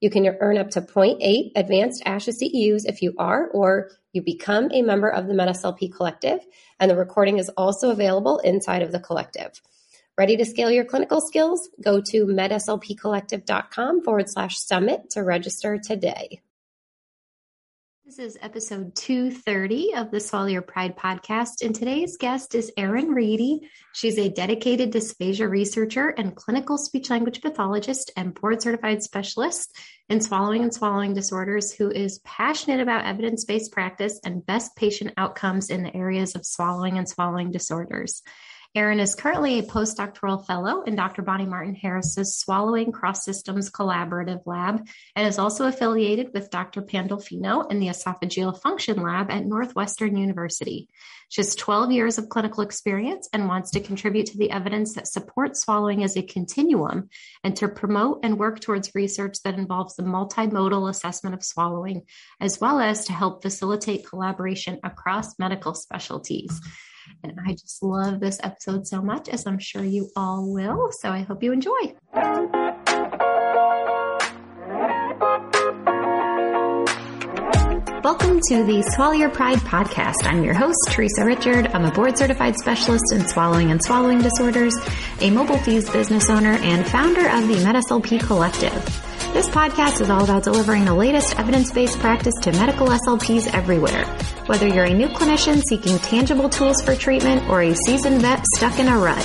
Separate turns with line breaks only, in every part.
You can earn up to 0.8 advanced ASHA CEUs if you are or you become a member of the MedSLP Collective, and the recording is also available inside of the collective. Ready to scale your clinical skills? Go to medslpcollective.com forward slash summit to register today. This is episode 230 of the Swallow Your Pride podcast, and today's guest is Erin Reedy. She's a dedicated dysphagia researcher and clinical speech language pathologist and board certified specialist in swallowing and swallowing disorders who is passionate about evidence based practice and best patient outcomes in the areas of swallowing and swallowing disorders. Erin is currently a postdoctoral fellow in Dr. Bonnie Martin Harris's Swallowing Cross Systems Collaborative Lab and is also affiliated with Dr. Pandolfino in the Esophageal Function Lab at Northwestern University. She has 12 years of clinical experience and wants to contribute to the evidence that supports swallowing as a continuum and to promote and work towards research that involves the multimodal assessment of swallowing, as well as to help facilitate collaboration across medical specialties. And I just love this episode so much, as I'm sure you all will. So I hope you enjoy. Welcome to the Swallow Your Pride podcast. I'm your host, Teresa Richard. I'm a board certified specialist in swallowing and swallowing disorders, a mobile FEES business owner, and founder of the MedSLP Collective. This podcast is all about delivering the latest evidence-based practice to medical SLPs everywhere. Whether you're a new clinician seeking tangible tools for treatment or a seasoned vet stuck in a rut,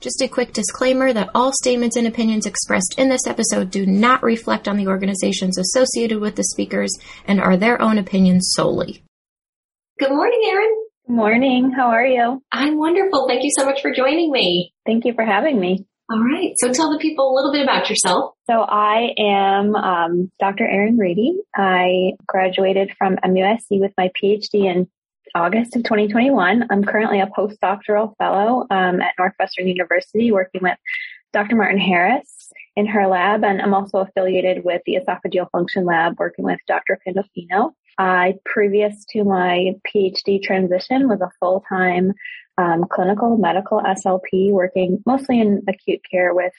Just a quick disclaimer that all statements and opinions expressed in this episode do not reflect on the organizations associated with the speakers and are their own opinions solely. Good morning, Erin.
Good morning. How are you?
I'm wonderful. Thank you so much for joining me.
Thank you for having me.
All right. So tell the people a little bit about yourself.
So I am um, Dr. Erin Reedy. I graduated from MUSC with my PhD in August of 2021. I'm currently a postdoctoral fellow um, at Northwestern University working with Dr. Martin Harris in her lab, and I'm also affiliated with the Esophageal Function Lab working with Dr. Pandolfino. I, previous to my PhD transition, was a full-time um, clinical medical SLP working mostly in acute care with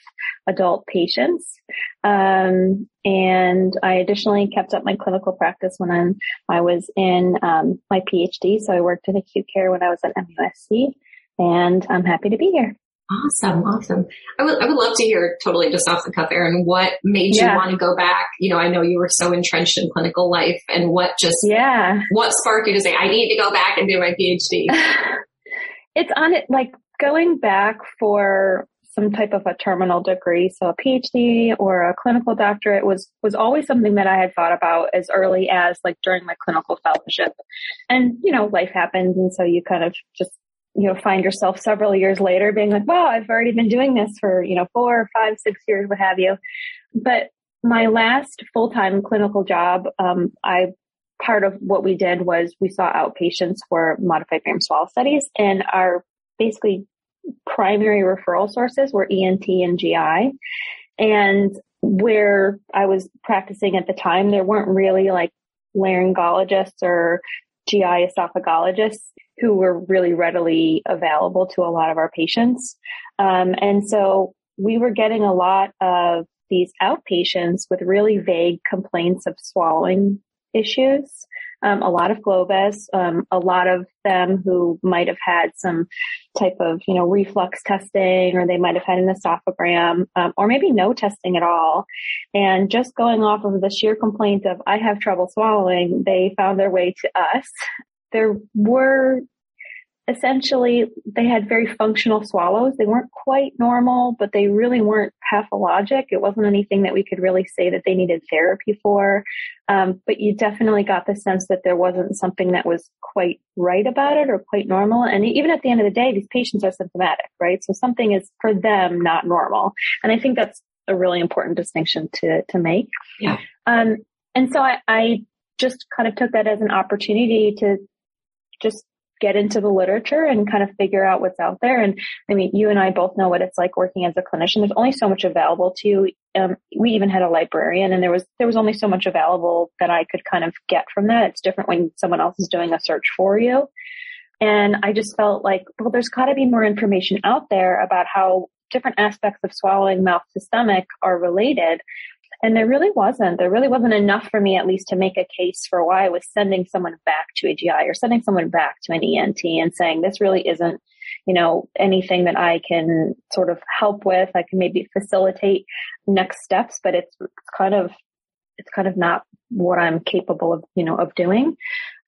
adult patients. Um, and I additionally kept up my clinical practice when I'm, I was in um, my PhD. So I worked in acute care when I was at MUSC and I'm happy to be here.
Awesome. Awesome. I would, I would love to hear totally just off the cuff, Erin, what made you want to go back? You know, I know you were so entrenched in clinical life and what just,
yeah,
what sparked you to say, I need to go back and do my PhD?
it's on it, like going back for some type of a terminal degree. So a PhD or a clinical doctorate was, was always something that I had thought about as early as like during my clinical fellowship. And, you know, life happens. And so you kind of just, you know, find yourself several years later being like, wow, I've already been doing this for, you know, four, five, six years, what have you. But my last full-time clinical job, um, I part of what we did was we saw outpatients for modified barium swallow studies and our basically primary referral sources were ENT and GI. And where I was practicing at the time, there weren't really like laryngologists or GI esophagologists who were really readily available to a lot of our patients. Um, and so we were getting a lot of these outpatients with really vague complaints of swallowing issues. Um, a lot of Globus, um, a lot of them who might have had some type of, you know, reflux testing or they might have had an esophagram, um, or maybe no testing at all. And just going off of the sheer complaint of, I have trouble swallowing, they found their way to us. There were essentially they had very functional swallows. They weren't quite normal, but they really weren't pathologic. It wasn't anything that we could really say that they needed therapy for. Um, but you definitely got the sense that there wasn't something that was quite right about it or quite normal. And even at the end of the day, these patients are symptomatic, right? So something is for them not normal. And I think that's a really important distinction to, to make.
Yeah.
Um, and so I, I just kind of took that as an opportunity to just get into the literature and kind of figure out what's out there. And I mean, you and I both know what it's like working as a clinician. There's only so much available to you. Um, we even had a librarian and there was, there was only so much available that I could kind of get from that. It's different when someone else is doing a search for you. And I just felt like, well, there's got to be more information out there about how different aspects of swallowing mouth to stomach are related. And there really wasn't. There really wasn't enough for me, at least, to make a case for why I was sending someone back to a GI or sending someone back to an ENT and saying this really isn't, you know, anything that I can sort of help with. I can maybe facilitate next steps, but it's, it's kind of, it's kind of not what I'm capable of, you know, of doing.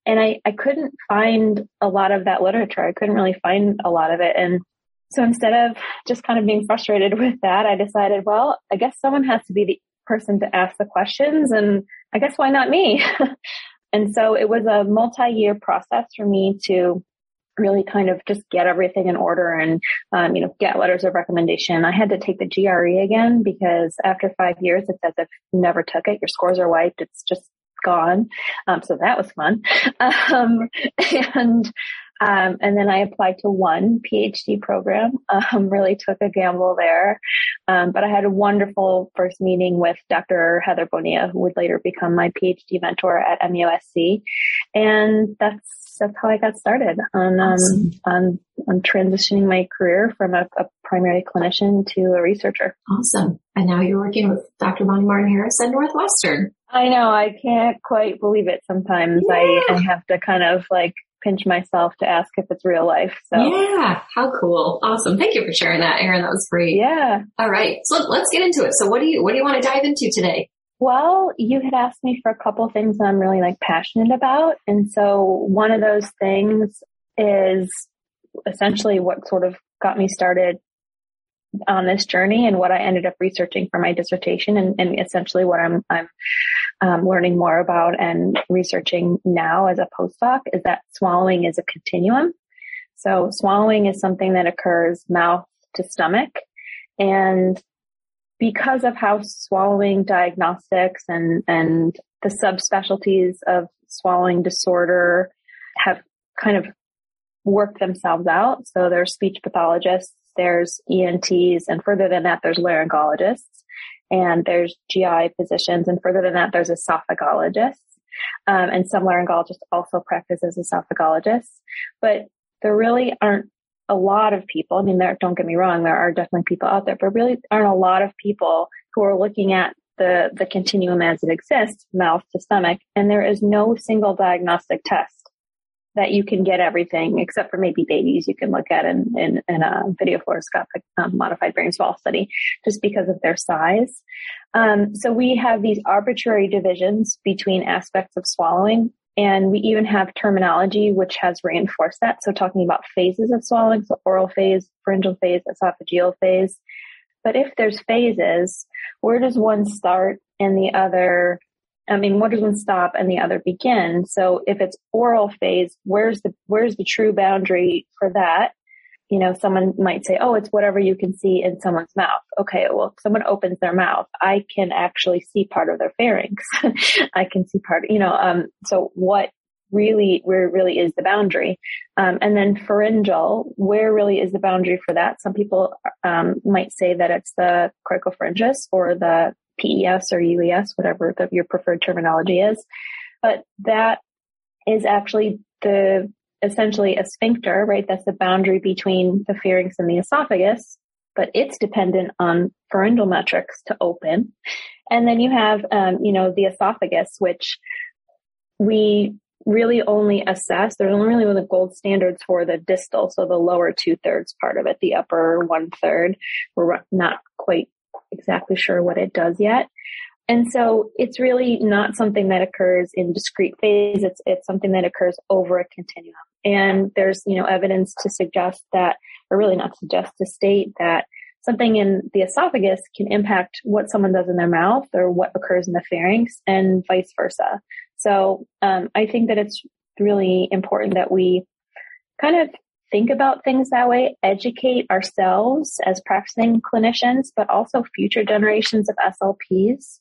And I, I couldn't find a lot of that literature. I couldn't really find a lot of it. And so instead of just kind of being frustrated with that, I decided, well, I guess someone has to be the person to ask the questions and I guess why not me? and so it was a multi-year process for me to really kind of just get everything in order and um, you know get letters of recommendation. I had to take the GRE again because after five years, it's as if you never took it. Your scores are wiped. It's just gone. Um, so that was fun. Um, and um, and then I applied to one PhD program. Um, really took a gamble there. Um, but I had a wonderful first meeting with Dr. Heather Bonilha, who would later become my PhD mentor at MUSC. And that's, that's how I got started on, um, awesome. on, on transitioning my career from a, a, primary clinician to a researcher.
Awesome. And now you're working with Dr. Bonnie Martin Harris at Northwestern.
I know. I can't quite believe it sometimes. Yeah. I, I have to kind of like pinch myself to ask if it's real life. So
yeah, how cool. Awesome. Thank you for sharing that, Erin. That was great.
Yeah.
All right. So let's get into it. So what do you, what do you want to dive into today?
Well, you had asked me for a couple things that I'm really like passionate about. And so one of those things is essentially what sort of got me started on this journey and what I ended up researching for my dissertation and, and essentially what I'm, I'm um, learning more about and researching now as a postdoc is that swallowing is a continuum. So swallowing is something that occurs mouth to stomach and because of how swallowing diagnostics and, and the subspecialties of swallowing disorder have kind of worked themselves out. So there's speech pathologists, there's ENTs, and further than that, there's laryngologists and there's GI physicians, and further than that, there's esophagologists. Um, and some laryngologists also practice as esophagologists, but there really aren't a lot of people. I mean, there, don't get me wrong, there are definitely people out there, but really aren't a lot of people who are looking at the, the continuum as it exists, mouth to stomach, and there is no single diagnostic test that you can get everything except for maybe babies you can look at in, in, in a video fluoroscopic um, modified barium swallow study just because of their size. Um, so we have these arbitrary divisions between aspects of swallowing and we even have terminology which has reinforced that. So talking about phases of swallowing, so oral phase, pharyngeal phase, esophageal phase. But if there's phases, where does one start and the other I mean, one does one stop and the other begin? So if it's oral phase, where's the, where's the true boundary for that? You know, someone might say, oh, it's whatever you can see in someone's mouth. Okay, well, if someone opens their mouth, I can actually see part of their pharynx. I can see part, you know, um, so what really, where really is the boundary? Um, and then pharyngeal, where really is the boundary for that? Some people, um, might say that it's the cricopharyngeus or the PES or UES, whatever the, your preferred terminology is. But that is actually the essentially a sphincter, right? That's the boundary between the pharynx and the esophagus. but it's dependent on pharyngeal metrics to open. And then you have, um, you know, the esophagus, which we really only assess, there's only really the gold standards for the distal, so the lower two thirds part of it, the upper one third. We're not quite exactly sure what it does yet. And so it's really not something that occurs in discrete phase. It's, it's something that occurs over a continuum. And there's, you know, evidence to suggest that, or really not suggest to state that something in the esophagus can impact what someone does in their mouth or what occurs in the pharynx and vice versa. So, um, I think that it's really important that we kind of think about things that way, educate ourselves as practicing clinicians, but also future generations of SLPs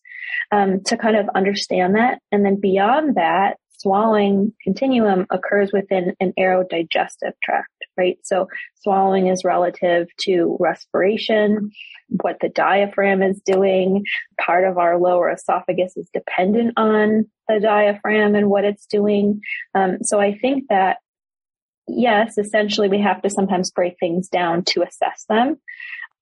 um, to kind of understand that. And then beyond that, swallowing continuum occurs within an aerodigestive tract, right? So swallowing is relative to respiration, what the diaphragm is doing. Part of our lower esophagus is dependent on the diaphragm and what it's doing. Um, so I think that yes, essentially we have to sometimes break things down to assess them.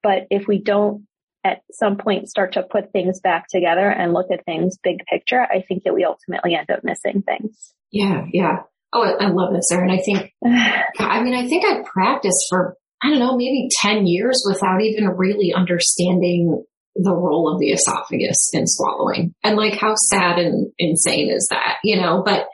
But if we don't at some point start to put things back together and look at things big picture, I think that we ultimately end up missing things.
Yeah, yeah. Oh, I love this, Erin. I think, I mean, I think I practiced for, I don't know, maybe 10 years without even really understanding the role of the esophagus in swallowing. And like how sad and insane is that, you know, but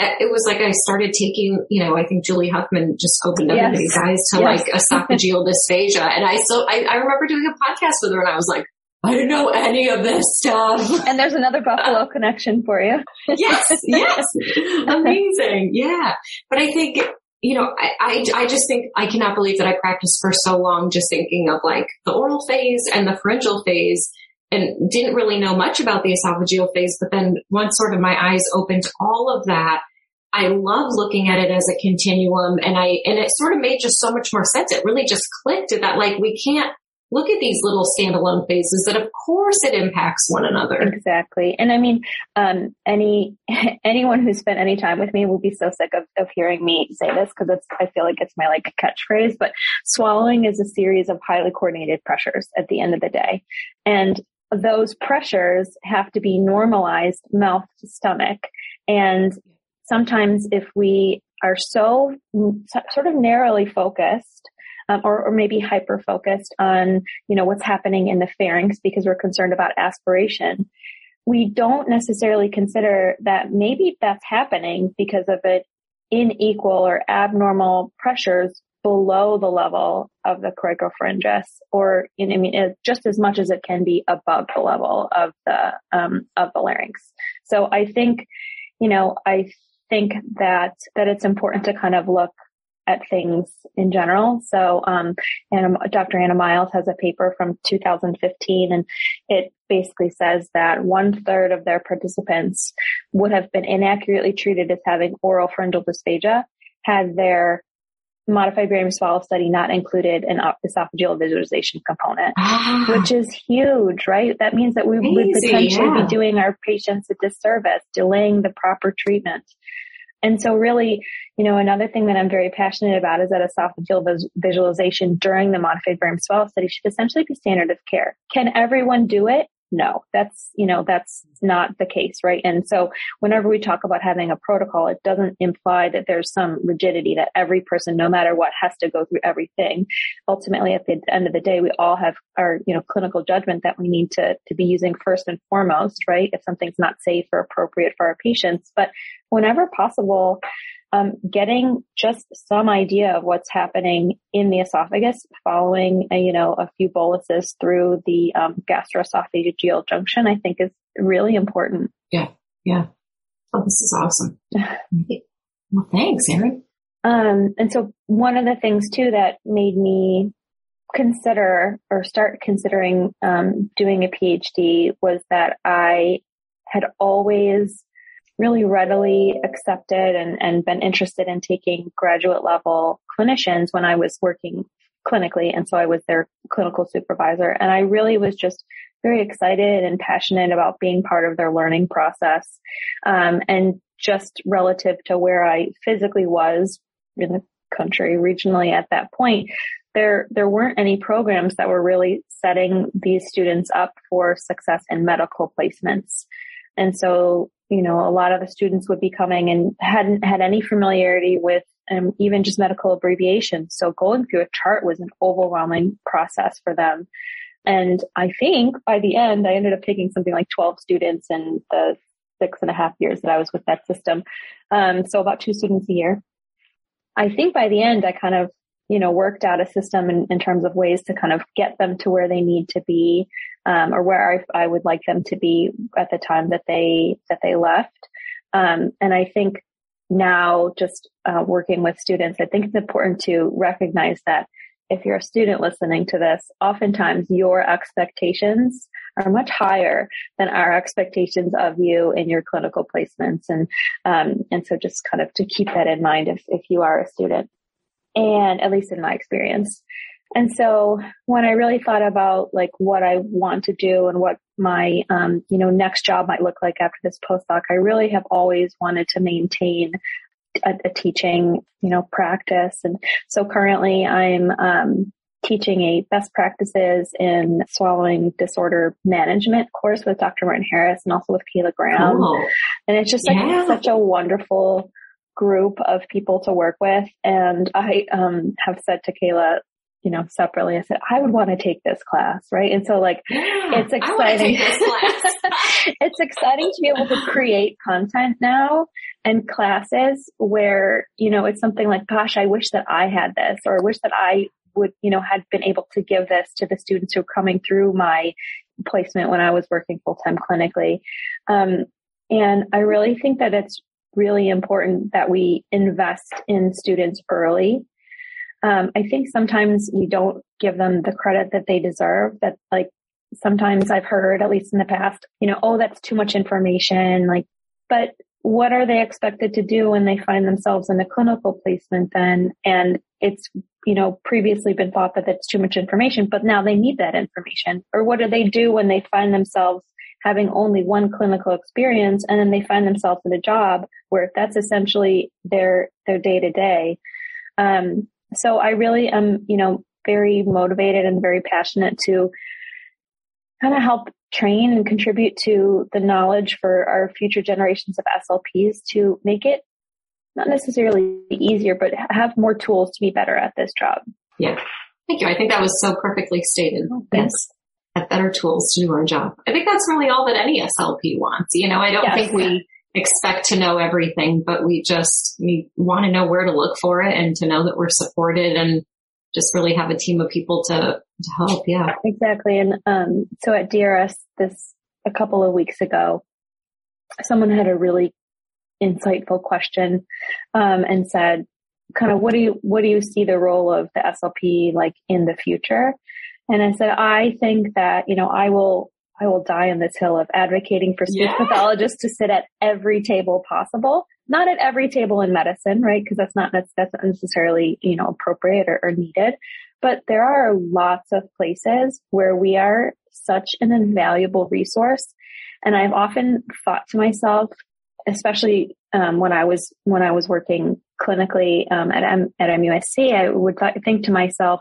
Uh, it was like I started taking, you know, I think Julie Huffman just opened up yes. everybody's eyes to yes. like esophageal dysphagia. And I so I, I remember doing a podcast with her and I was like, I didn't know any of this stuff.
And there's another Buffalo connection for you.
yes, yes. Amazing. Yeah. But I think, you know, I, I, I, just think I cannot believe that I practiced for so long just thinking of like the oral phase and the pharyngeal phase and didn't really know much about the esophageal phase. But then once sort of my eyes opened to all of that, I love looking at it as a continuum and I, and it sort of made just so much more sense. It really just clicked that like we can't look at these little standalone phases that of course it impacts one another.
Exactly. And I mean, um, any, anyone who spent any time with me will be so sick of, of hearing me say this because it's, I feel like it's my like catchphrase, but swallowing is a series of highly coordinated pressures at the end of the day. And those pressures have to be normalized mouth to stomach. And sometimes if we are so sort of narrowly focused, um, or, or, maybe hyper focused on, you know, what's happening in the pharynx because we're concerned about aspiration. We don't necessarily consider that maybe that's happening because of it unequal or abnormal pressures below the level of the cricopharyngeus or in, I mean, it, just as much as it can be above the level of the, um, of the larynx. So I think, you know, I think that, that it's important to kind of look at things in general. So, um, and Dr. Anna Miles has a paper from 2015 and it basically says that one third of their participants would have been inaccurately treated as having oral pharyngeal dysphagia had their modified barium swallow study not included an esophageal visualization component, ah. which is huge, right? That means that we Easy, would potentially yeah. be doing our patients a disservice, delaying the proper treatment. And so really, you know, another thing that I'm very passionate about is that esophageal vis- visualization during the modified barium swallow study should essentially be standard of care. Can everyone do it? No, that's, you know, that's not the case, right? And so whenever we talk about having a protocol, it doesn't imply that there's some rigidity that every person, no matter what, has to go through everything. Ultimately, at the end of the day, we all have our, you know, clinical judgment that we need to, to be using first and foremost, right? If something's not safe or appropriate for our patients. But whenever possible, um, getting just some idea of what's happening in the esophagus following, a, you know, a few boluses through the um, gastroesophageal junction, I think is really important.
Yeah, yeah. Oh, this is awesome. well, thanks, Erin.
Um, and so one of the things too that made me consider or start considering um, doing a PhD was that I had always really readily accepted and, and been interested in taking graduate level clinicians when I was working clinically. And so I was their clinical supervisor. And I really was just very excited and passionate about being part of their learning process. Um, and just relative to where I physically was in the country regionally at that point, there there weren't any programs that were really setting these students up for success in medical placements. And so, you know, a lot of the students would be coming and hadn't had any familiarity with um, even just medical abbreviations. So going through a chart was an overwhelming process for them. And I think by the end, I ended up taking something like 12 students in the six and a half years that I was with that system. Um, so about two students a year. I think by the end, I kind of, you know, worked out a system in, in terms of ways to kind of get them to where they need to be, um, or where I, I, would like them to be at the time that they, that they left. Um, and I think now just uh, working with students, I think it's important to recognize that if you're a student listening to this, oftentimes your expectations are much higher than our expectations of you in your clinical placements. And, um, and so just kind of to keep that in mind if, if you are a student and at least in my experience. And so when I really thought about like what I want to do and what my, um, you know, next job might look like after this postdoc, I really have always wanted to maintain a, a teaching, you know, practice. And so currently I'm, um, teaching a best practices in swallowing disorder management course with Dr. Martin Harris and also with Kayla Graham. Cool. And it's just like yeah. such a wonderful group of people to work with. And I um, have said to Kayla, you know, separately, I said, I would want to take this class, right? And so like, yeah, it's exciting. it's exciting to be able to create content now and classes where, you know, it's something like, gosh, I wish that I had this or I wish that I would, you know, had been able to give this to the students who are coming through my placement when I was working full time clinically. Um, and I really think that it's really important that we invest in students early. Um, I think sometimes we don't give them the credit that they deserve. That like sometimes I've heard, at least in the past, you know, oh, that's too much information. Like, but what are they expected to do when they find themselves in a clinical placement then? And it's, you know, previously been thought that that's too much information, but now they need that information. Or what do they do when they find themselves having only one clinical experience and then they find themselves in a job where that's essentially their, their day to day. Um, so I really am, you know, very motivated and very passionate to kind of help train and contribute to the knowledge for our future generations of SLPs to make it not necessarily easier, but have more tools to be better at this job.
Yeah. Thank you. I think that was so perfectly stated. Oh, yes. Have better tools to do our job. I think that's really all that any SLP wants. You know, I don't yes. think we expect to know everything, but we just, we want to know where to look for it and to know that we're supported and just really have a team of people to, to help. Yeah.
Exactly. And, um, so at DRS this a couple of weeks ago, someone had a really insightful question, um, and said, kind of, what do you, what do you see the role of the SLP like in the future? And I said, I think that, you know, I will, I will die on this hill of advocating for speech pathologists to sit at every table possible. Not at every table in medicine, right? Because that's not that's, that's necessarily you know appropriate or, or needed. But there are lots of places where we are such an invaluable resource, and I've often thought to myself, especially um, when I was when I was working clinically um, at M- at MUSC, I would th- think to myself,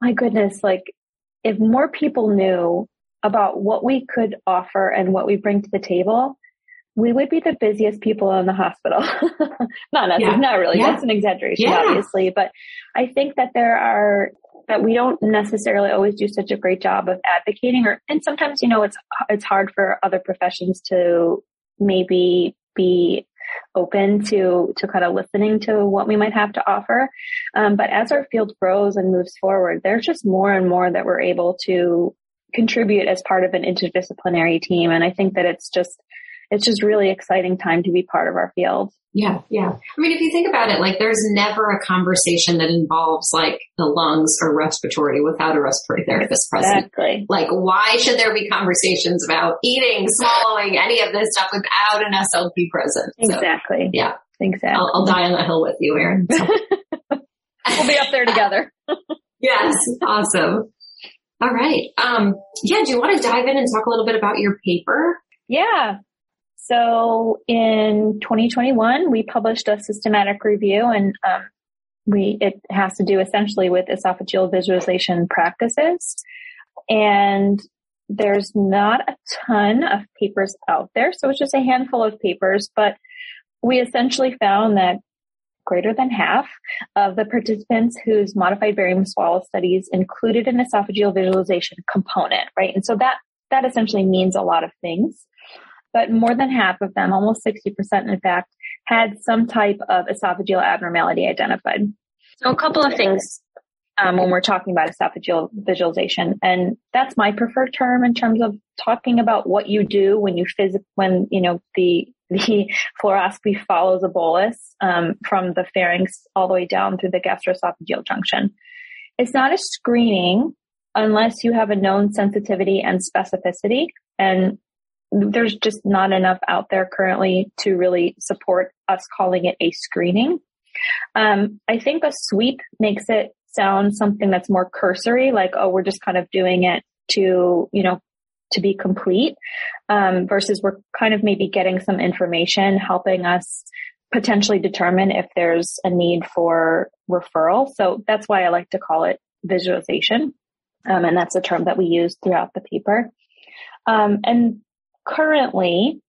my goodness, like if more people knew about what we could offer and what we bring to the table, we would be the busiest people in the hospital. not yeah. not really. Yeah. That's an exaggeration, yeah. obviously, but I think that there are that we don't necessarily always do such a great job of advocating or and sometimes you know it's it's hard for other professions to maybe be open to to kind of listening to what we might have to offer um, but as our field grows and moves forward there's just more and more that we're able to contribute as part of an interdisciplinary team. And I think that it's just, it's just really exciting time to be part of our field.
Yeah, yeah. I mean, if you think about it, like there's never a conversation that involves like the lungs or respiratory without a respiratory therapist present.
Exactly.
Like, why should there be conversations about eating, swallowing, any of this stuff without an SLP present?
Exactly.
So, yeah.
Exactly.
I'll, I'll, die on the hill with you, Erin. So.
we'll be up there together.
yes. Awesome. All right. Um, yeah. Do you want to dive in and talk a little bit about your paper?
Yeah. So in 2021, we published a systematic review and um, we it has to do essentially with esophageal visualization practices, and there's not a ton of papers out there, so it's just a handful of papers, but we essentially found that greater than half of the participants whose modified barium swallow studies included an esophageal visualization component, right? And so that, that essentially means a lot of things. But more than half of them, almost 60% in fact, had some type of esophageal abnormality identified. So a couple of things um, when we're talking about esophageal visualization. And that's my preferred term in terms of talking about what you do when you phys- when, you know, the, the fluoroscopy follows a bolus, um, from the pharynx all the way down through the gastroesophageal junction. It's not a screening unless you have a known sensitivity and specificity. And there's just not enough out there currently to really support us calling it a screening. Um, I think a sweep makes it sound something that's more cursory, like, oh, we're just kind of doing it to, you know, to be complete, um, versus we're kind of maybe getting some information helping us potentially determine if there's a need for referral. So that's why I like to call it visualization. Um, and that's a term that we use throughout the paper. Um, and currently,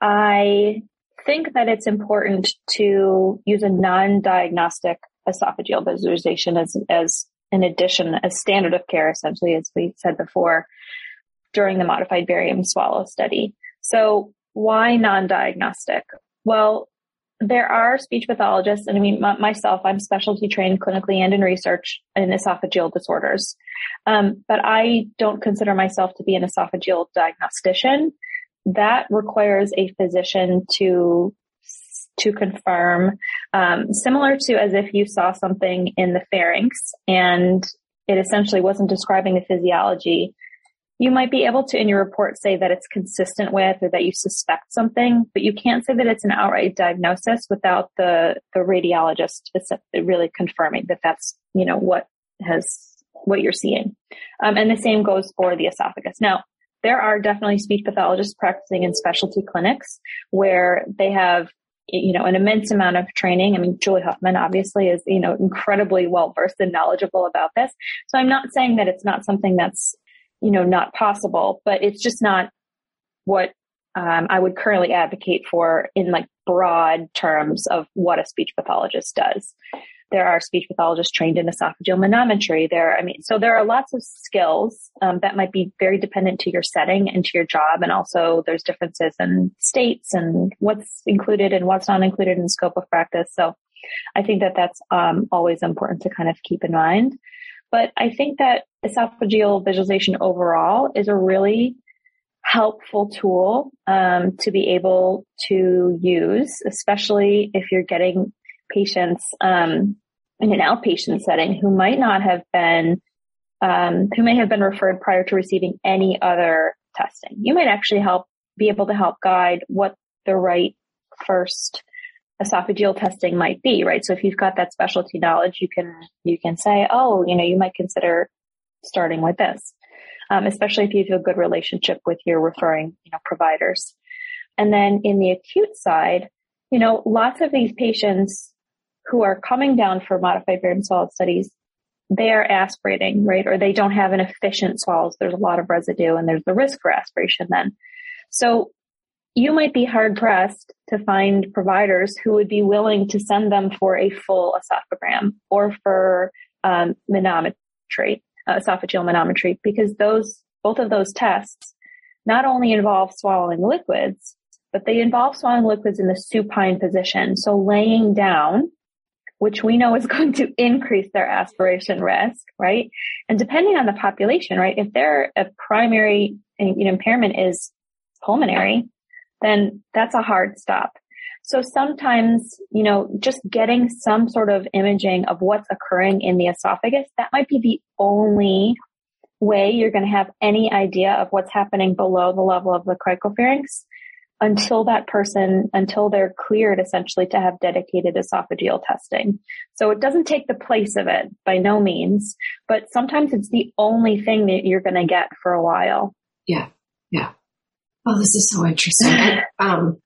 I think that it's important to use a non-diagnostic esophageal visualization as, as an addition, as standard of care, essentially, as we said before, during the modified barium swallow study. So why non-diagnostic? Well, there are speech pathologists, and I mean, myself, I'm specialty trained clinically and in research in esophageal disorders. Um, but I don't consider myself to be an esophageal diagnostician. That requires a physician to to confirm, um, similar to as if you saw something in the pharynx and it essentially wasn't describing the physiology. You might be able to in your report say that it's consistent with or that you suspect something, but you can't say that it's an outright diagnosis without the, the radiologist really confirming that that's, you know, what has, what you're seeing. Um, and the same goes for the esophagus. Now, there are definitely speech pathologists practicing in specialty clinics where they have you know, an immense amount of training. I mean, Julie Huffman obviously is, you know, incredibly well versed and knowledgeable about this. So I'm not saying that it's not something that's, you know, not possible, but it's just not what um, I would currently advocate for in like broad terms of what a speech pathologist does. There are speech pathologists trained in esophageal manometry. There, I mean, so there are lots of skills um, that might be very dependent to your setting and to your job, and also there's differences in states and what's included and what's not included in scope of practice. So, I think that that's um, always important to kind of keep in mind. But I think that esophageal visualization overall is a really helpful tool um, to be able to use, especially if you're getting patients um, in an outpatient setting who might not have been, um, who may have been referred prior to receiving any other testing. You might actually help, be able to help guide what the right first esophageal testing might be, right? So if you've got that specialty knowledge, you can, you can say, oh, you know, you might consider starting with this. Um, especially if you have a good relationship with your referring, you know, providers. And then in the acute side, you know, lots of these patients who are coming down for modified barium swallow studies, they are aspirating, right? Or they don't have an efficient swallows. There's a lot of residue and there's the risk for aspiration then. So you might be hard pressed to find providers who would be willing to send them for a full esophagram or for um, manometry, uh, esophageal manometry, because those, both of those tests not only involve swallowing liquids, but they involve swallowing liquids in the supine position. So laying down which we know is going to increase their aspiration risk, right? And depending on the population, right? If their primary impairment is pulmonary, then that's a hard stop. So sometimes, you know, just getting some sort of imaging of what's occurring in the esophagus, that might be the only way you're going to have any idea of what's happening below the level of the cricopharynx until that person, until they're cleared essentially to have dedicated esophageal testing. So it doesn't take the place of it by no means, but sometimes it's the only thing that you're going to get for a while.
Yeah. Yeah. Oh, this is so interesting. um,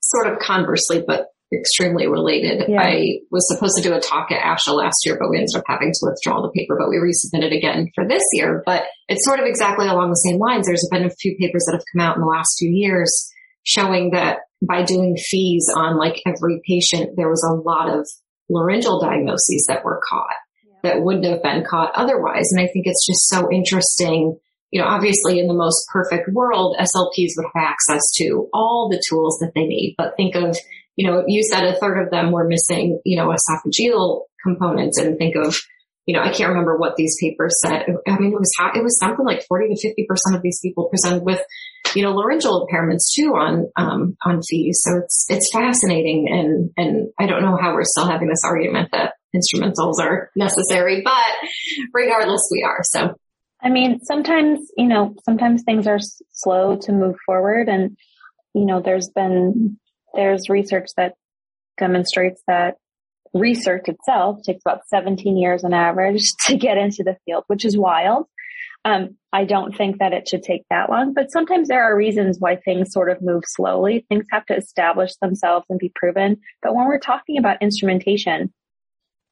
sort of conversely, but extremely related. Yeah. I was supposed to do a talk at ASHA last year, but we ended up having to withdraw the paper, but we resubmitted again for this year. But it's sort of exactly along the same lines. There's been a few papers that have come out in the last few years showing that by doing FEES on like every patient, there was a lot of laryngeal diagnoses that were caught yeah. that wouldn't have been caught otherwise. And I think it's just so interesting. You know, obviously in the most perfect world, SLPs would have access to all the tools that they need, but think of, you know, you said a third of them were missing, you know, esophageal components and think of, you know, I can't remember what these papers said. I mean, it was, it was something like 40 to 50% of these people presented with you know, laryngeal impairments too on, um, on FEES. So it's, it's fascinating. And, and I don't know how we're still having this argument that instrumentals are necessary, but regardless, we are. So.
I mean, sometimes, you know, sometimes things are slow to move forward and, you know, there's been, there's research that demonstrates that research itself takes about 17 years on average to get into the field, which is wild. Um, I don't think that it should take that long, but sometimes there are reasons why things sort of move slowly. Things have to establish themselves and be proven. But when we're talking about instrumentation,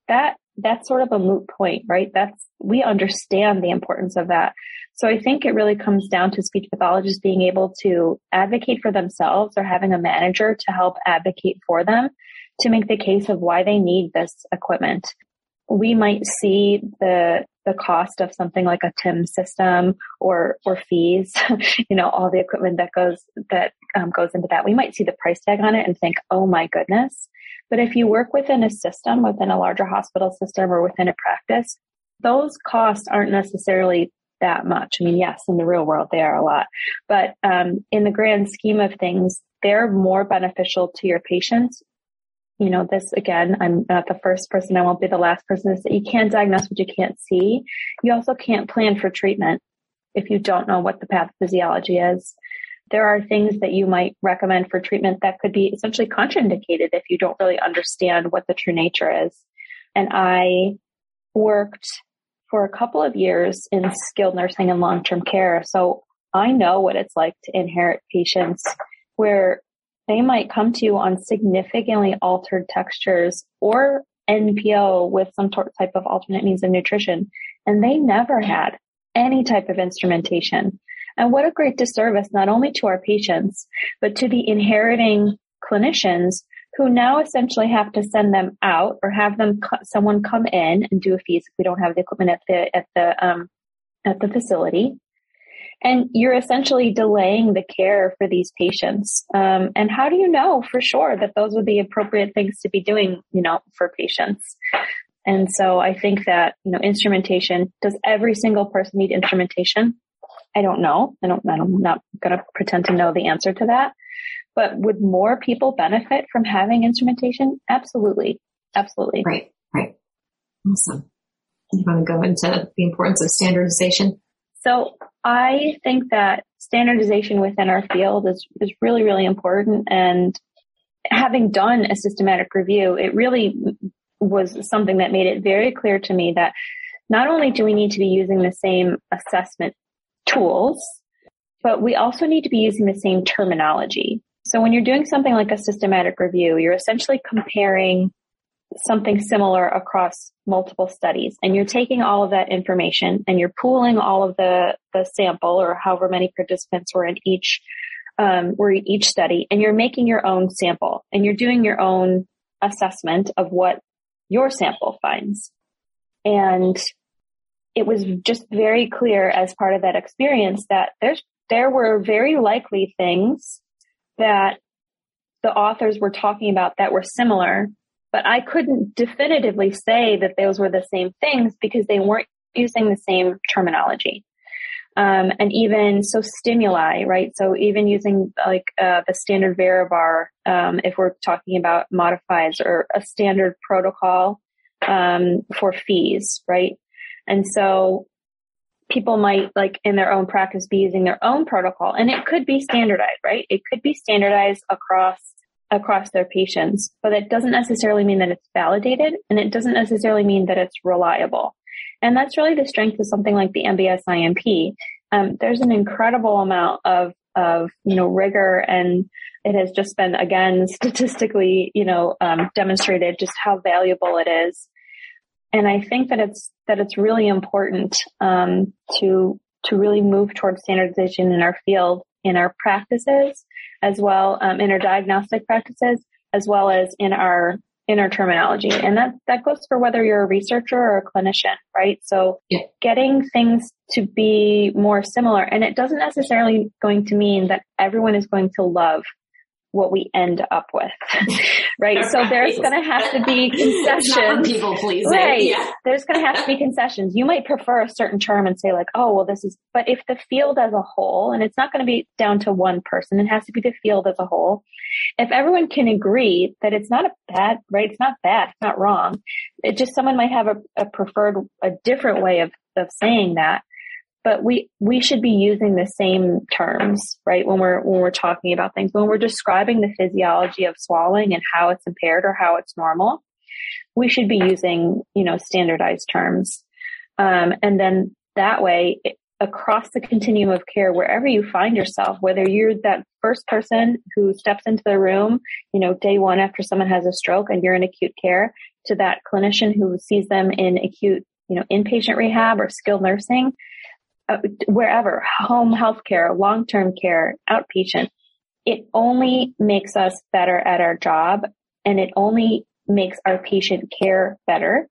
that that's sort of a moot point, right? That's we understand the importance of that. So I think it really comes down to speech pathologists being able to advocate for themselves or having a manager to help advocate for them to make the case of why they need this equipment. We might see the the cost of something like a TIM system or or FEES, you know, all the equipment that goes that um, goes into that. We might see the price tag on it and think, "Oh my goodness!" But if you work within a system, within a larger hospital system, or within a practice, those costs aren't necessarily that much. I mean, yes, in the real world they are a lot, but um, in the grand scheme of things, they're more beneficial to your patients you know, this again, I'm not the first person, I won't be the last person to say you can't diagnose what you can't see. You also can't plan for treatment if you don't know what the pathophysiology is. There are things that you might recommend for treatment that could be essentially contraindicated if you don't really understand what the true nature is. And I worked for a couple of years in skilled nursing and long-term care. So I know what it's like to inherit patients where they might come to you on significantly altered textures or NPO with some type of alternate means of nutrition. And they never had any type of instrumentation. And what a great disservice, not only to our patients, but to the inheriting clinicians who now essentially have to send them out or have them, someone come in and do a FEES if we don't have the equipment at the, at the, um, at the facility and you're essentially delaying the care for these patients. Um, and how do you know for sure that those are the appropriate things to be doing, you know, for patients? And so I think that, you know, instrumentation, does every single person need instrumentation? I don't know. I don't, I'm not going to pretend to know the answer to that. But would more people benefit from having instrumentation? Absolutely. Absolutely.
Right. Right. Awesome. You want to go into the importance of standardization?
So I think that standardization within our field is, is really, really important. And having done a systematic review, it really was something that made it very clear to me that not only do we need to be using the same assessment tools, but we also need to be using the same terminology. So when you're doing something like a systematic review, you're essentially comparing something similar across multiple studies and you're taking all of that information and you're pooling all of the, the sample or however many participants were in each um, were in each study and you're making your own sample and you're doing your own assessment of what your sample finds. And it was just very clear as part of that experience that there's there were very likely things that the authors were talking about that were similar but I couldn't definitively say that those were the same things because they weren't using the same terminology. Um, and even so stimuli, right? So even using like uh, the standard Varibar, um, if we're talking about modifies or a standard protocol um, for FEES, right? And so people might like in their own practice be using their own protocol, and it could be standardized, right? It could be standardized across across their patients, but it doesn't necessarily mean that it's validated and it doesn't necessarily mean that it's reliable. And that's really the strength of something like the MBS IMP. Um, there's an incredible amount of, of, you know, rigor and it has just been again statistically, you know, um, demonstrated just how valuable it is. And I think that it's that it's really important um, to to really move towards standardization in our field, in our practices, as well um, in our diagnostic practices, as well as in our in our terminology. And that, that goes for whether you're a researcher or a clinician, right? So yeah. getting things to be more similar, and it doesn't necessarily going to mean that everyone is going to love what we end up with. right. So there's going to have to be concessions.
people pleasing.
Right. Yeah. There's going to have to be concessions. You might prefer a certain term and say like, oh, well, this is, but if the field as a whole, and it's not going to be down to one person, it has to be the field as a whole. If everyone can agree that it's not a bad, right? It's not bad. It's not wrong. It just someone might have a, a preferred, a different way of, of saying that but we we should be using the same terms right when we're when we're talking about things when we're describing the physiology of swallowing and how it's impaired or how it's normal we should be using you know standardized terms. Um, and then that way it, across the continuum of care wherever you find yourself whether you're that first person who steps into the room you know day one after someone has a stroke and you're in acute care to that clinician who sees them in acute you know inpatient rehab or skilled nursing wherever, home health care, long-term care, outpatient, it only makes us better at our job and it only makes our patient care better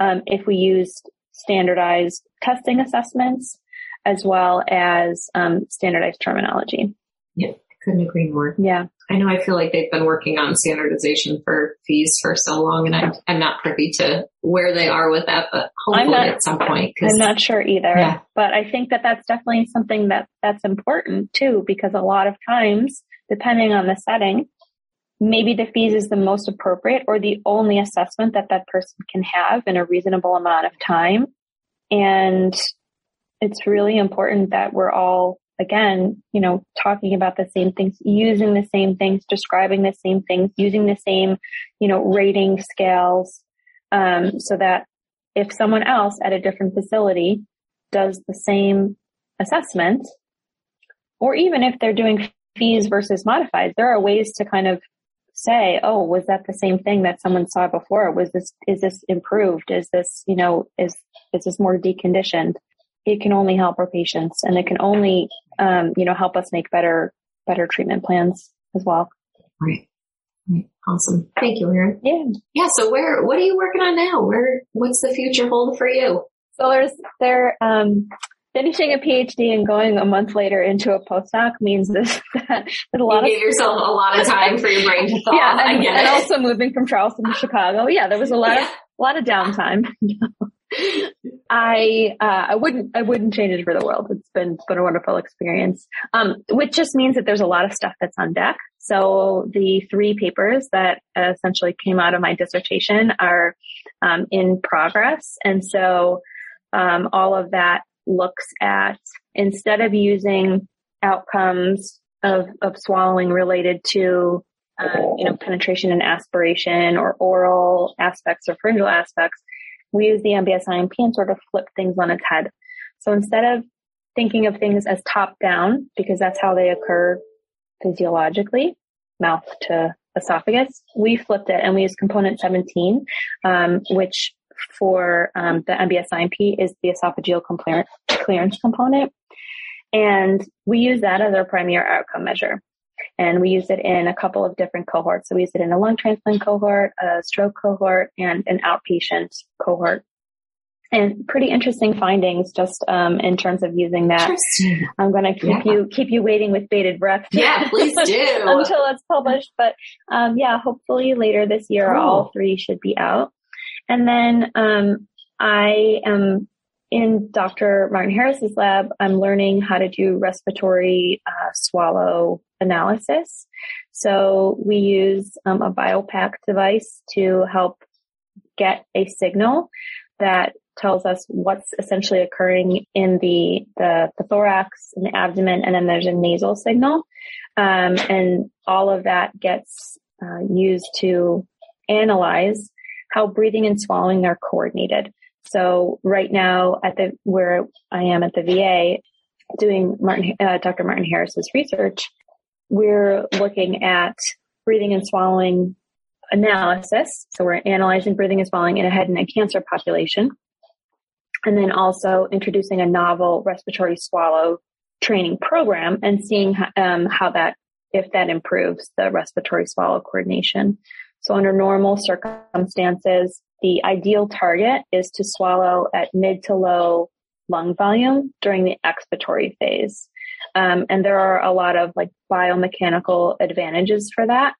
um, if we use standardized testing assessments as well as um, standardized terminology.
Yeah, couldn't agree more.
Yeah.
I know I feel like they've been working on standardization for FEES for so long and I'm, I'm not privy to where they are with that, but hopefully not, at some point.
I'm not sure either, yeah. but I think that that's definitely something that that's important too, because a lot of times, depending on the setting, maybe the FEES is the most appropriate or the only assessment that that person can have in a reasonable amount of time. And it's really important that we're all again, you know, talking about the same things, using the same things, describing the same things, using the same, you know, rating scales, um, so that if someone else at a different facility does the same assessment, or even if they're doing FEES versus modified, there are ways to kind of say, oh, was that the same thing that someone saw before? Was this, is this improved? Is this, you know, is, is this more deconditioned? It can only help our patients and it can only um, you know, help us make better, better treatment plans as well.
Right. Awesome. Thank you, Erin.
Yeah.
Yeah. So where, what are you working on now? Where, what's the future hold for you?
So there's, there, um, finishing a PhD and going a month later into a postdoc means this, that a
lot you of, gave yourself a lot of time for your brain to thaw.
Yeah. And, and also moving from Charleston to Chicago. Yeah. There was a lot yeah. of, a lot of downtime. I uh, I wouldn't I wouldn't change it for the world. It's been been a wonderful experience. Um, which just means that there's a lot of stuff that's on deck. So the three papers that essentially came out of my dissertation are um, in progress, and so um, all of that looks at instead of using outcomes of of swallowing related to uh, you know penetration and aspiration or oral aspects or pharyngeal aspects we use the MBSIMP and sort of flip things on its head. So instead of thinking of things as top down, because that's how they occur physiologically, mouth to esophagus, we flipped it and we use component 17, um, which for um, the MBSIMP is the esophageal clearance component. And we use that as our primary outcome measure. And we used it in a couple of different cohorts. So we used it in a lung transplant cohort, a stroke cohort, and an outpatient cohort. And pretty interesting findings just um, in terms of using that. I'm going to keep yeah. you keep you waiting with bated breath.
Yeah, please do
until it's published. But um, yeah, hopefully later this year, cool. all three should be out. And then um, I am in Dr. Martin Harris's lab, I'm learning how to do respiratory uh, swallow analysis. So we use um, a BioPAC device to help get a signal that tells us what's essentially occurring in the, the, the thorax and the abdomen, and then there's a nasal signal. Um, and all of that gets uh, used to analyze how breathing and swallowing are coordinated. So right now at the, where I am at the VA doing Martin, uh, Dr. Martin Harris's research, we're looking at breathing and swallowing analysis. So we're analyzing breathing and swallowing in a head and neck cancer population. And then also introducing a novel respiratory swallow training program and seeing um, how that, if that improves the respiratory swallow coordination. So under normal circumstances, the ideal target is to swallow at mid to low lung volume during the expiratory phase. Um, and there are a lot of like biomechanical advantages for that.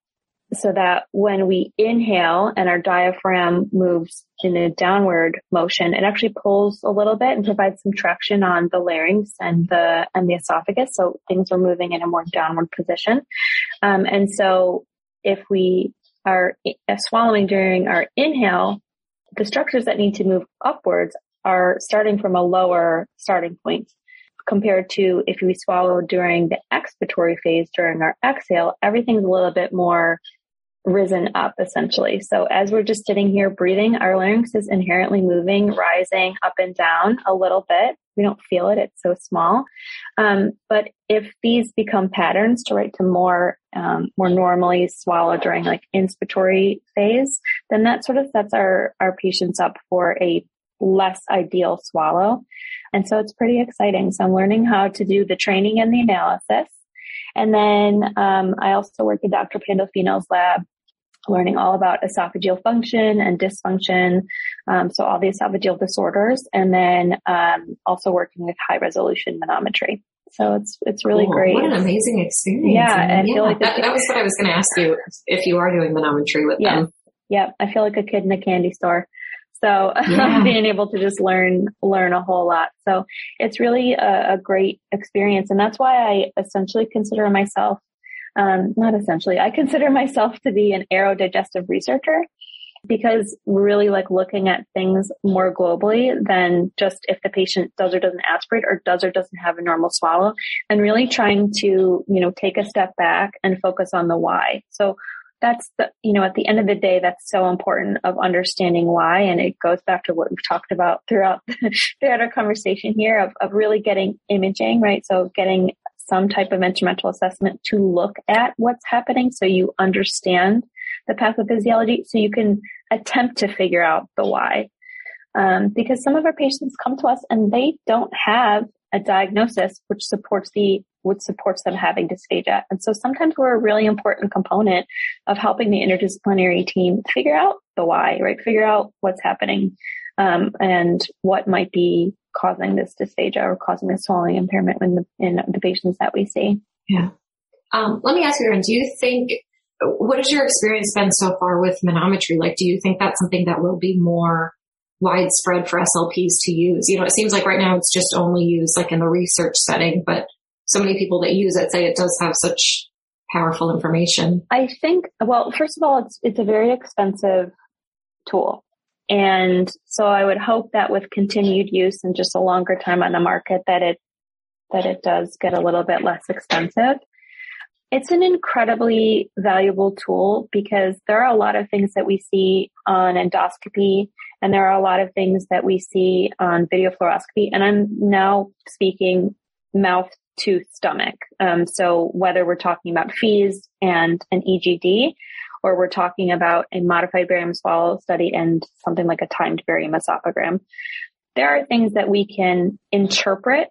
So that when we inhale and our diaphragm moves in a downward motion, it actually pulls a little bit and provides some traction on the larynx and the and the esophagus. So things are moving in a more downward position. Um, and so if we are swallowing during our inhale, the structures that need to move upwards are starting from a lower starting point compared to if we swallow during the expiratory phase during our exhale, everything's a little bit more risen up essentially. So as we're just sitting here breathing, our larynx is inherently moving, rising up and down a little bit. We don't feel it. It's so small. Um, but if these become patterns to write to more, um, more normally swallow during like inspiratory phase, then that sort of sets our, our patients up for a less ideal swallow. And so it's pretty exciting. So I'm learning how to do the training and the analysis. And then um, I also work in Dr. Pandolfino's lab, learning all about esophageal function and dysfunction. Um, so all the esophageal disorders, and then um, also working with high resolution manometry. So it's it's really
oh,
great.
What an amazing experience!
Yeah, I
yeah,
feel like
that, that was what I was going to ask you if you are doing manometry with
yeah.
them.
Yeah, I feel like a kid in a candy store. So
Yeah.
being able to just learn, learn a whole lot. So it's really a, a great experience. And that's why I essentially consider myself, um, not essentially, I consider myself to be an aerodigestive researcher because we're really like looking at things more globally than just if the patient does or doesn't aspirate or does or doesn't have a normal swallow and really trying to, you know, take a step back and focus on the why. So that's the, you know, at the end of the day, that's so important of understanding why. And it goes back to what we've talked about throughout, throughout our conversation here of, of really getting imaging, right? So getting some type of instrumental assessment to look at what's happening so you understand the pathophysiology so you can attempt to figure out the why. Um, because some of our patients come to us and they don't have a diagnosis which supports the which supports them having dysphagia. And so sometimes we're a really important component of helping the interdisciplinary team figure out the why, right? Figure out what's happening um, and what might be causing this dysphagia or causing this swallowing impairment in the, in the patients that we see.
Yeah. Um, let me ask you, Erin, do you think, what has your experience been so far with manometry? Like, do you think that's something that will be more widespread for SLPs to use? You know, it seems like right now it's just only used like in the research setting, but so many people that use it say it does have such powerful information.
I think, well, first of all, it's, it's a very expensive tool. And so I would hope that with continued use and just a longer time on the market that it, that it does get a little bit less expensive. It's an incredibly valuable tool because there are a lot of things that we see on endoscopy and there are a lot of things that we see on video fluoroscopy. And I'm now speaking mouth to stomach. Um, so whether we're talking about FEES and an EGD, or we're talking about a modified barium swallow study and something like a timed barium esophagram, there are things that we can interpret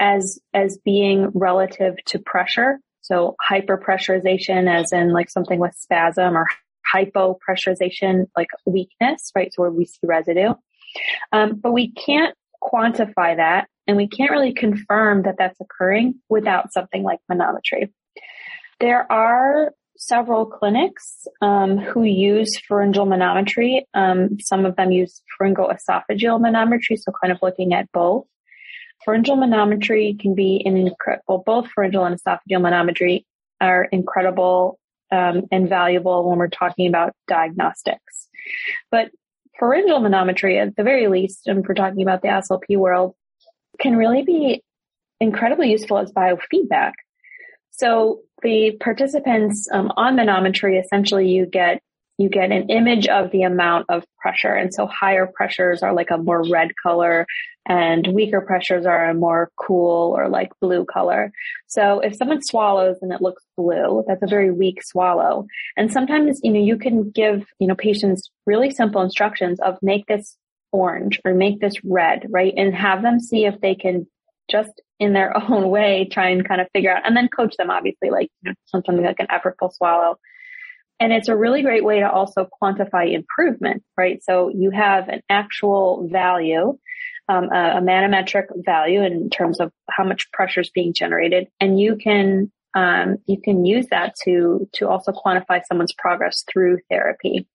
as as being relative to pressure. So hyperpressurization, as in like something with spasm, or hypopressurization, like weakness, right? So where we see residue. Um, but we can't quantify that and we can't really confirm that that's occurring without something like manometry. There are several clinics um, who use pharyngeal manometry. Um, some of them use pharyngoesophageal manometry, so kind of looking at both. Pharyngeal manometry can be incredible. Both pharyngeal and esophageal manometry are incredible um, and valuable when we're talking about diagnostics. But pharyngeal manometry, at the very least, and if we're talking about the SLP world, can really be incredibly useful as biofeedback. So the participants um, on manometry, essentially you get you get an image of the amount of pressure. And so higher pressures are like a more red color and weaker pressures are a more cool or like blue color. So if someone swallows and it looks blue, that's a very weak swallow. And sometimes, you know, you can give, you know, patients really simple instructions of make this orange or make this red, right? And have them see if they can just in their own way try and kind of figure out and then coach them obviously like you know, something like an effortful swallow and it's a really great way to also quantify improvement, right? So you have an actual value, um, a, a, manometric value in terms of how much pressure is being generated, and you can um, you can use that to to also quantify someone's progress through therapy.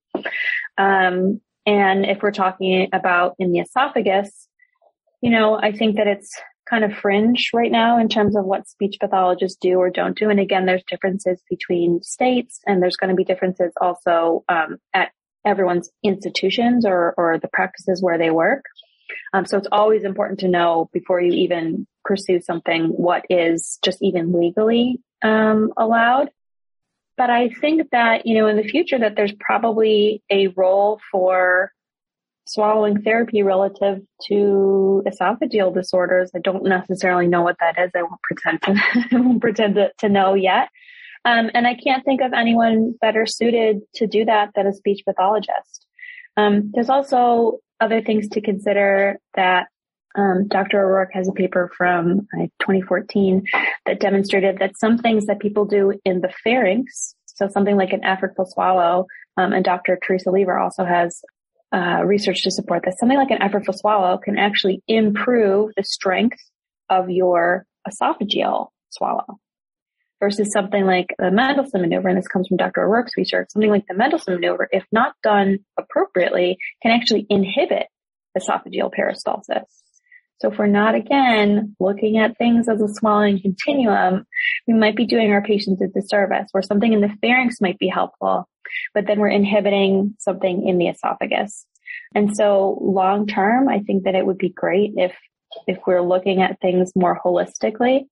Um, and if we're talking about in the esophagus, you know, I think that it's kind of fringe right now in terms of what speech pathologists do or don't do. And again, there's differences between states and there's going to be differences also um, at everyone's institutions or, or the practices where they work. Um, so it's always important to know before you even pursue something what is just even legally um, allowed. But I think that, you know, in the future that there's probably a role for swallowing therapy relative to esophageal disorders. I don't necessarily know what that is. I won't pretend to, I won't pretend to, to know yet. Um, and I can't think of anyone better suited to do that than a speech pathologist. Um, there's also other things to consider that um, Dr. O'Rourke has a paper from uh, 2014 that demonstrated that some things that people do in the pharynx, so something like an effortful swallow, um, and Dr. Teresa Lever also has uh, research to support this. Something like an effortful swallow can actually improve the strength of your esophageal swallow versus something like the Mendelsohn maneuver, and this comes from Dr. O'Rourke's research, something like the Mendelsohn maneuver, if not done appropriately, can actually inhibit esophageal peristalsis. So if we're not again looking at things as a swallowing continuum, we might be doing our patients a disservice where something in the pharynx might be helpful, but then we're inhibiting something in the esophagus. And so long term, I think that it would be great if, if we're looking at things more holistically,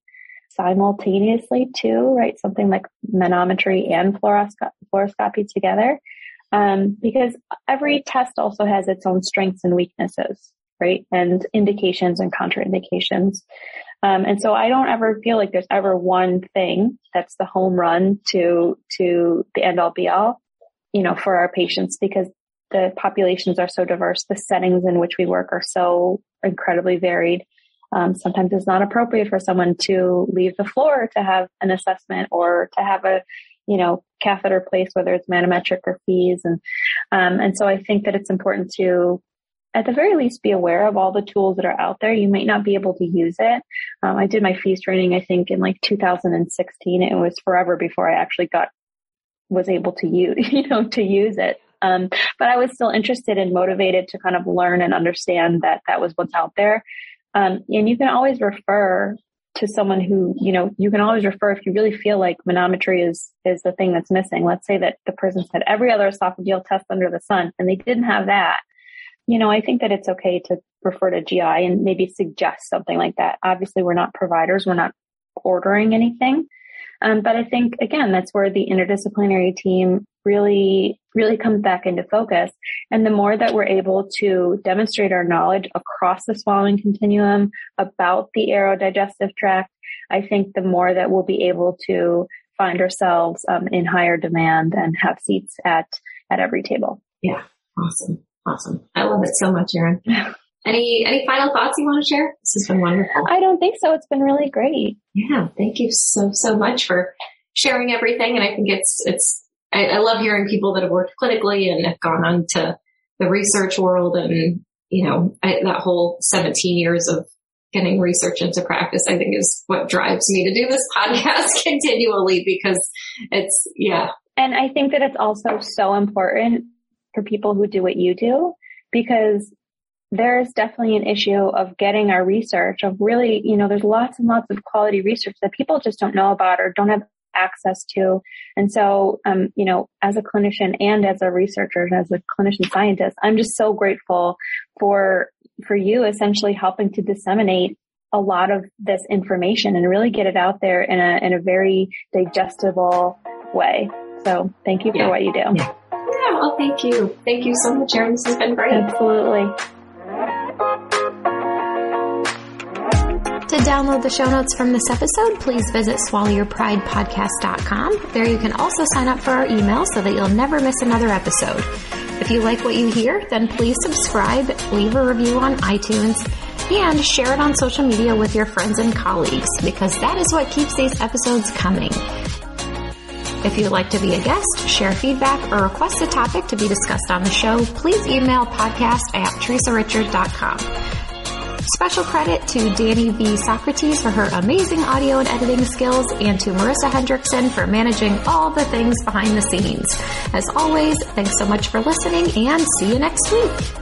simultaneously too, right? Something like manometry and fluoroscopy, fluoroscopy together. Um, because every test also has its own strengths and weaknesses right? And indications and contraindications. Um, and so I don't ever feel like there's ever one thing that's the home run to, to the end all be all, you know, for our patients because the populations are so diverse. The settings in which we work are so incredibly varied. Um, sometimes it's not appropriate for someone to leave the floor to have an assessment or to have a, you know, catheter placed, whether it's manometric or FEES. And, um, and so I think that it's important to at the very least be aware of all the tools that are out there. You might not be able to use it. Um, I did my FEES training, I think in like 2016. It was forever before I actually got, was able to use, you know, to use it. Um, but I was still interested and motivated to kind of learn and understand that that was what's out there. Um, and you can always refer to someone who, you know, you can always refer if you really feel like manometry is, is the thing that's missing. Let's say that the person had every other esophageal test under the sun and they didn't have that you know, I think that it's okay to refer to GI and maybe suggest something like that. Obviously, we're not providers. We're not ordering anything. Um, but I think again, that's where the interdisciplinary team really, really comes back into focus. And the more that we're able to demonstrate our knowledge across the swallowing continuum about the aerodigestive tract, I think the more that we'll be able to find ourselves um, in higher demand and have seats at at every table.
Yeah, awesome. Awesome. I love it so much, Erin. Any any final thoughts you want to share? This has been wonderful.
I don't think so. It's been really great.
Yeah, thank you so so much for sharing everything. And I think it's it's I, I love hearing people that have worked clinically and have gone on to the research world and you know I, that whole 17 years of getting research into practice. I think is what drives me to do this podcast continually because it's yeah.
And I think that it's also so important for people who do what you do because there's definitely an issue of getting our research of really, you know, there's lots and lots of quality research that people just don't know about or don't have access to. And so, um, you know, as a clinician and as a researcher and as a clinician scientist, I'm just so grateful for, for you essentially helping to disseminate a lot of this information and really get it out there in a, in a very digestible way. So thank you for yeah. what you do.
Yeah. Thank you. Thank you so much, Erin. This has been great.
Absolutely.
To download the show notes from this episode, please visit swallowyourpridepodcast.com. There you can also sign up for our email so that you'll never miss another episode. If you like what you hear, then please subscribe, leave a review on iTunes, and share it on social media with your friends and colleagues because that is what keeps these episodes coming. If you'd like to be a guest, share feedback, or request a topic to be discussed on the show, please email podcast at teresarichard.com. Special credit to Danny V. Socrates for her amazing audio and editing skills and to Marissa Hendrickson for managing all the things behind the scenes. As always, thanks so much for listening and see you next week.